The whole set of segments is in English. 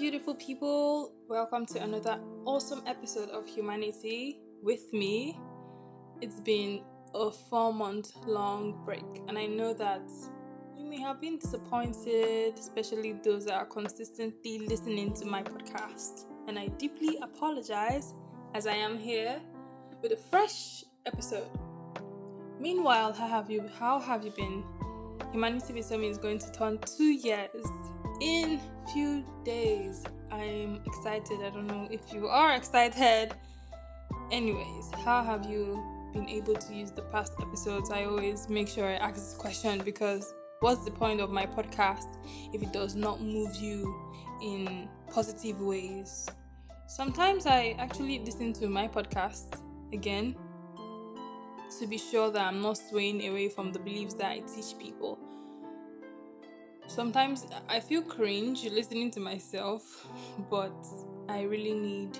beautiful people. Welcome to another awesome episode of Humanity with me. It's been a four month long break, and I know that you may have been disappointed, especially those that are consistently listening to my podcast. And I deeply apologize as I am here with a fresh episode. Meanwhile, how have you how have you been? Humanity with Me is going to turn two years in few days. I'm excited. I don't know if you are excited. Anyways, how have you been able to use the past episodes? I always make sure I ask this question because what's the point of my podcast if it does not move you in positive ways? Sometimes I actually listen to my podcast again to be sure that I'm not swaying away from the beliefs that I teach people. Sometimes I feel cringe listening to myself, but I really need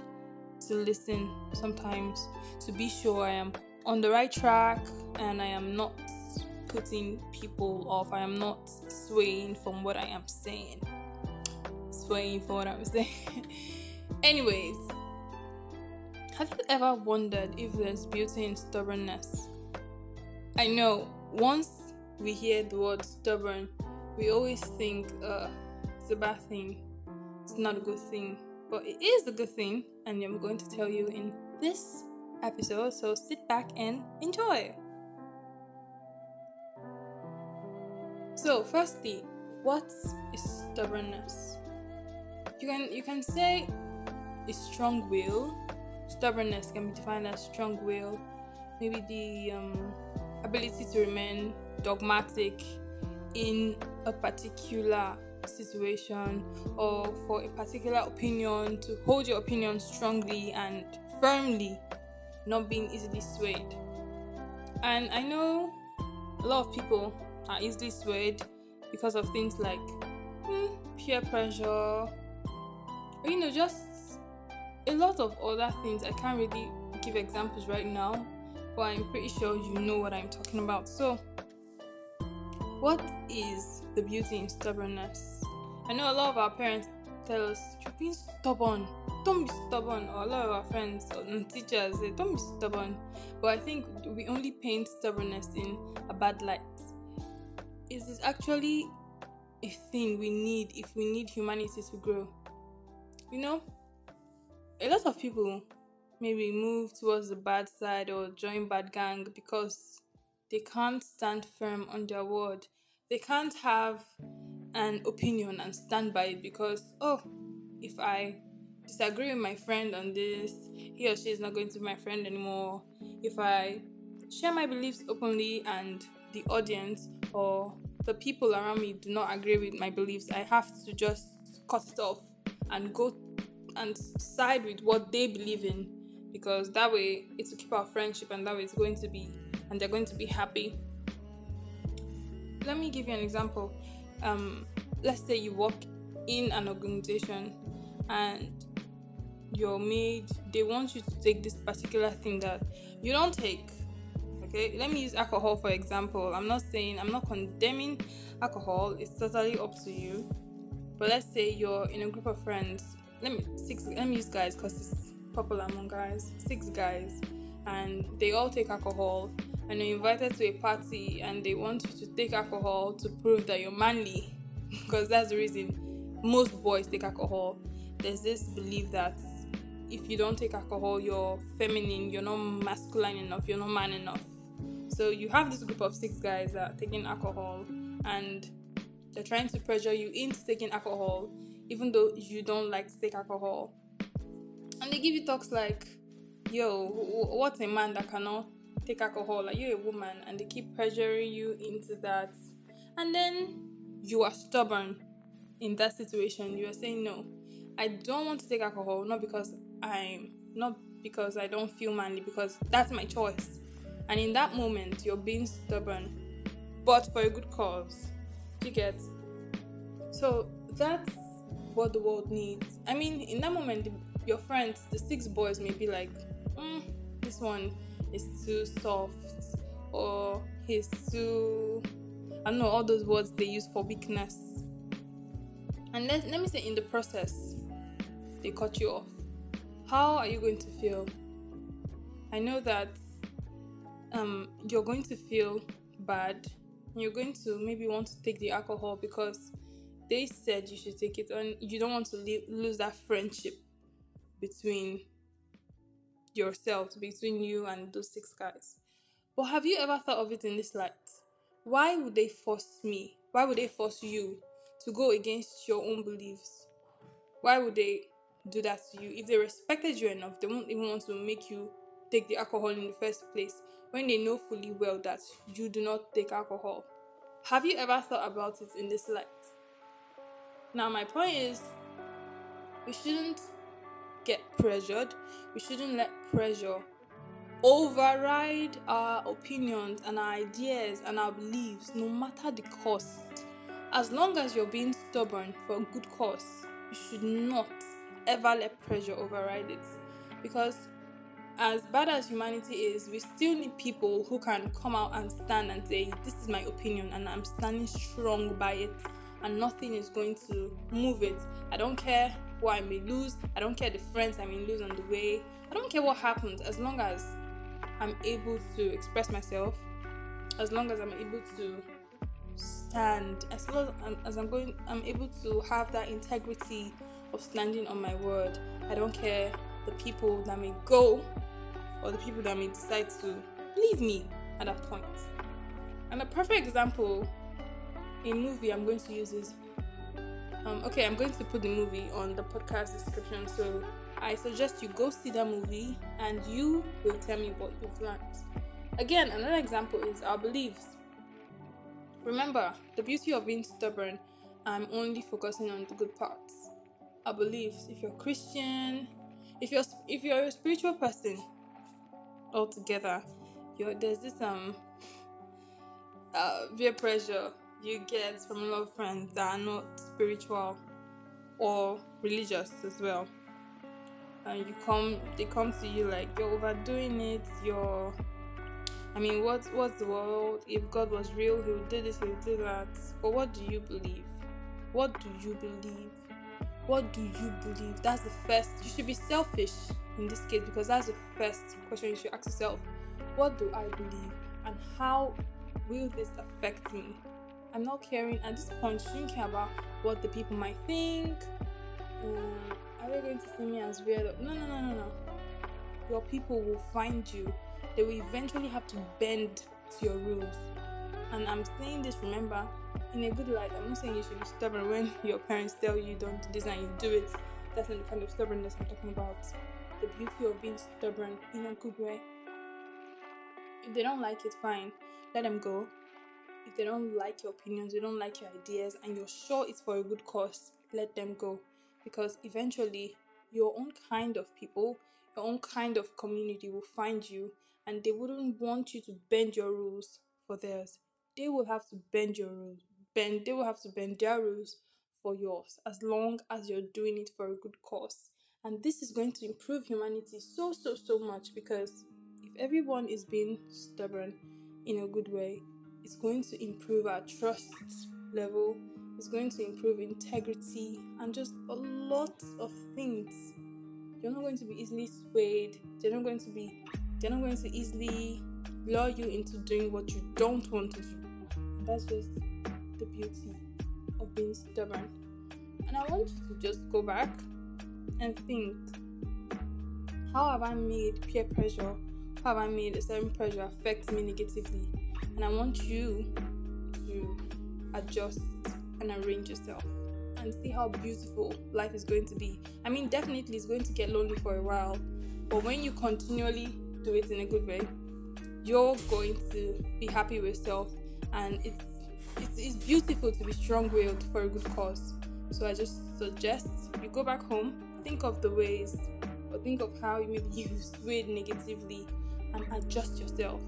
to listen sometimes to be sure I am on the right track and I am not putting people off. I am not swaying from what I am saying. Swaying from what I'm saying. Anyways, have you ever wondered if there's beauty in stubbornness? I know once we hear the word stubborn, we always think uh, it's a bad thing, it's not a good thing, but it is a good thing, and I'm going to tell you in this episode. So sit back and enjoy. So, firstly, what is stubbornness? You can you can say it's strong will. Stubbornness can be defined as strong will, maybe the um, ability to remain dogmatic in a particular situation or for a particular opinion to hold your opinion strongly and firmly, not being easily swayed. And I know a lot of people are easily swayed because of things like hmm, peer pressure, or, you know, just a lot of other things. I can't really give examples right now, but I'm pretty sure you know what I'm talking about. So, what is the beauty in stubbornness? I know a lot of our parents tell us, You're being stubborn. Don't be stubborn. Or a lot of our friends and teachers say, Don't be stubborn. But I think we only paint stubbornness in a bad light. Is this actually a thing we need if we need humanity to grow? You know, a lot of people maybe move towards the bad side or join bad gang because they can't stand firm on their word. They can't have an opinion and stand by it because, oh, if I disagree with my friend on this, he or she is not going to be my friend anymore. If I share my beliefs openly and the audience or the people around me do not agree with my beliefs, I have to just cut it off and go and side with what they believe in because that way it will keep our friendship and that way it's going to be and they're going to be happy. Let me give you an example. Um, let's say you work in an organization and your maid they want you to take this particular thing that you don't take okay let me use alcohol for example i'm not saying i'm not condemning alcohol it's totally up to you but let's say you're in a group of friends let me six let me use guys because it's popular among guys six guys and they all take alcohol and you're invited to a party and they want you to take alcohol to prove that you're manly because that's the reason most boys take alcohol. There's this belief that if you don't take alcohol you're feminine you're not masculine enough you're not man enough. So you have this group of six guys that are taking alcohol and they're trying to pressure you into taking alcohol even though you don't like to take alcohol. And they give you talks like yo what's a man that cannot take alcohol like you're a woman and they keep pressuring you into that and then you are stubborn in that situation. You are saying no i don't want to take alcohol not because i'm not because i don't feel manly because that's my choice. And in that moment you're being stubborn but for a good cause. You get? So that's what the world needs. I mean in that moment your friends the six boys may be like mm, this one is too soft or he's too I know all those words they use for weakness. And let, let me say in the process, they cut you off, how are you going to feel? I know that um, you're going to feel bad. You're going to maybe want to take the alcohol because they said you should take it, and you don't want to lose that friendship between yourselves, between you and those six guys. But have you ever thought of it in this light? Why would they force me? Why would they force you to go against your own beliefs? Why would they do that to you? If they respected you enough, they won't even want to make you take the alcohol in the first place when they know fully well that you do not take alcohol. Have you ever thought about it in this light? Now, my point is, we shouldn't get pressured. We shouldn't let pressure override our opinions and our ideas and our beliefs, no matter the cost. As long as you're being stubborn for a good cause, you should not ever let pressure override it. Because as bad as humanity is, we still need people who can come out and stand and say, This is my opinion, and I'm standing strong by it, and nothing is going to move it. I don't care what I may lose, I don't care the friends I may lose on the way, I don't care what happens as long as I'm able to express myself, as long as I'm able to stand, as long as I'm, as I'm going, I'm able to have that integrity of standing on my word. I don't care the people that may go or the people that may decide to leave me at that point. And a perfect example, a movie I'm going to use is um, okay, I'm going to put the movie on the podcast description, so I suggest you go see that movie and you will tell me what you've learned. Again, another example is our beliefs. Remember, the beauty of being stubborn, I'm only focusing on the good parts. Our beliefs. If you're Christian, if you're if you're a spiritual person altogether, you're, there's this um uh, peer pressure you get from a lot of friends that are not spiritual or religious as well. And you come they come to you like you're overdoing it you're I mean what what's the world? If God was real he would do this he would do that. But what do you believe? What do you believe? What do you believe? That's the first you should be selfish in this case because that's the first question you should ask yourself. What do I believe? And how will this affect me I'm not caring at this point. Shouldn't care about what the people might think. Um, are they going to see me as weird? No, no, no, no, no. Your people will find you. They will eventually have to bend to your rules. And I'm saying this, remember, in a good light. I'm not saying you should be stubborn when your parents tell you don't do this and you do it. That's not the kind of stubbornness I'm talking about. The beauty of being stubborn in a good way. If they don't like it, fine. Let them go if they don't like your opinions, they don't like your ideas, and you're sure it's for a good cause, let them go. Because eventually, your own kind of people, your own kind of community will find you, and they wouldn't want you to bend your rules for theirs. They will have to bend your rules, bend, they will have to bend their rules for yours, as long as you're doing it for a good cause. And this is going to improve humanity so, so, so much because if everyone is being stubborn in a good way, it's going to improve our trust level, it's going to improve integrity, and just a lot of things. You're not going to be easily swayed, they're not going to be, they're not going to easily lure you into doing what you don't want to do. And that's just the beauty of being stubborn. And I want you to just go back and think how have I made peer pressure, how have I made a certain pressure affect me negatively? And I want you to adjust and arrange yourself and see how beautiful life is going to be. I mean, definitely it's going to get lonely for a while, but when you continually do it in a good way, you're going to be happy with yourself, and it's it's, it's beautiful to be strong-willed for a good cause. So I just suggest you go back home, think of the ways, or think of how you maybe you swayed negatively, and adjust yourself.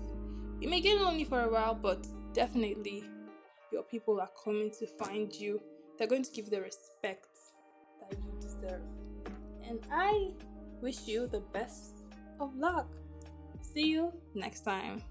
You may get lonely for a while, but definitely your people are coming to find you. They're going to give the respect that you deserve. And I wish you the best of luck. See you next time.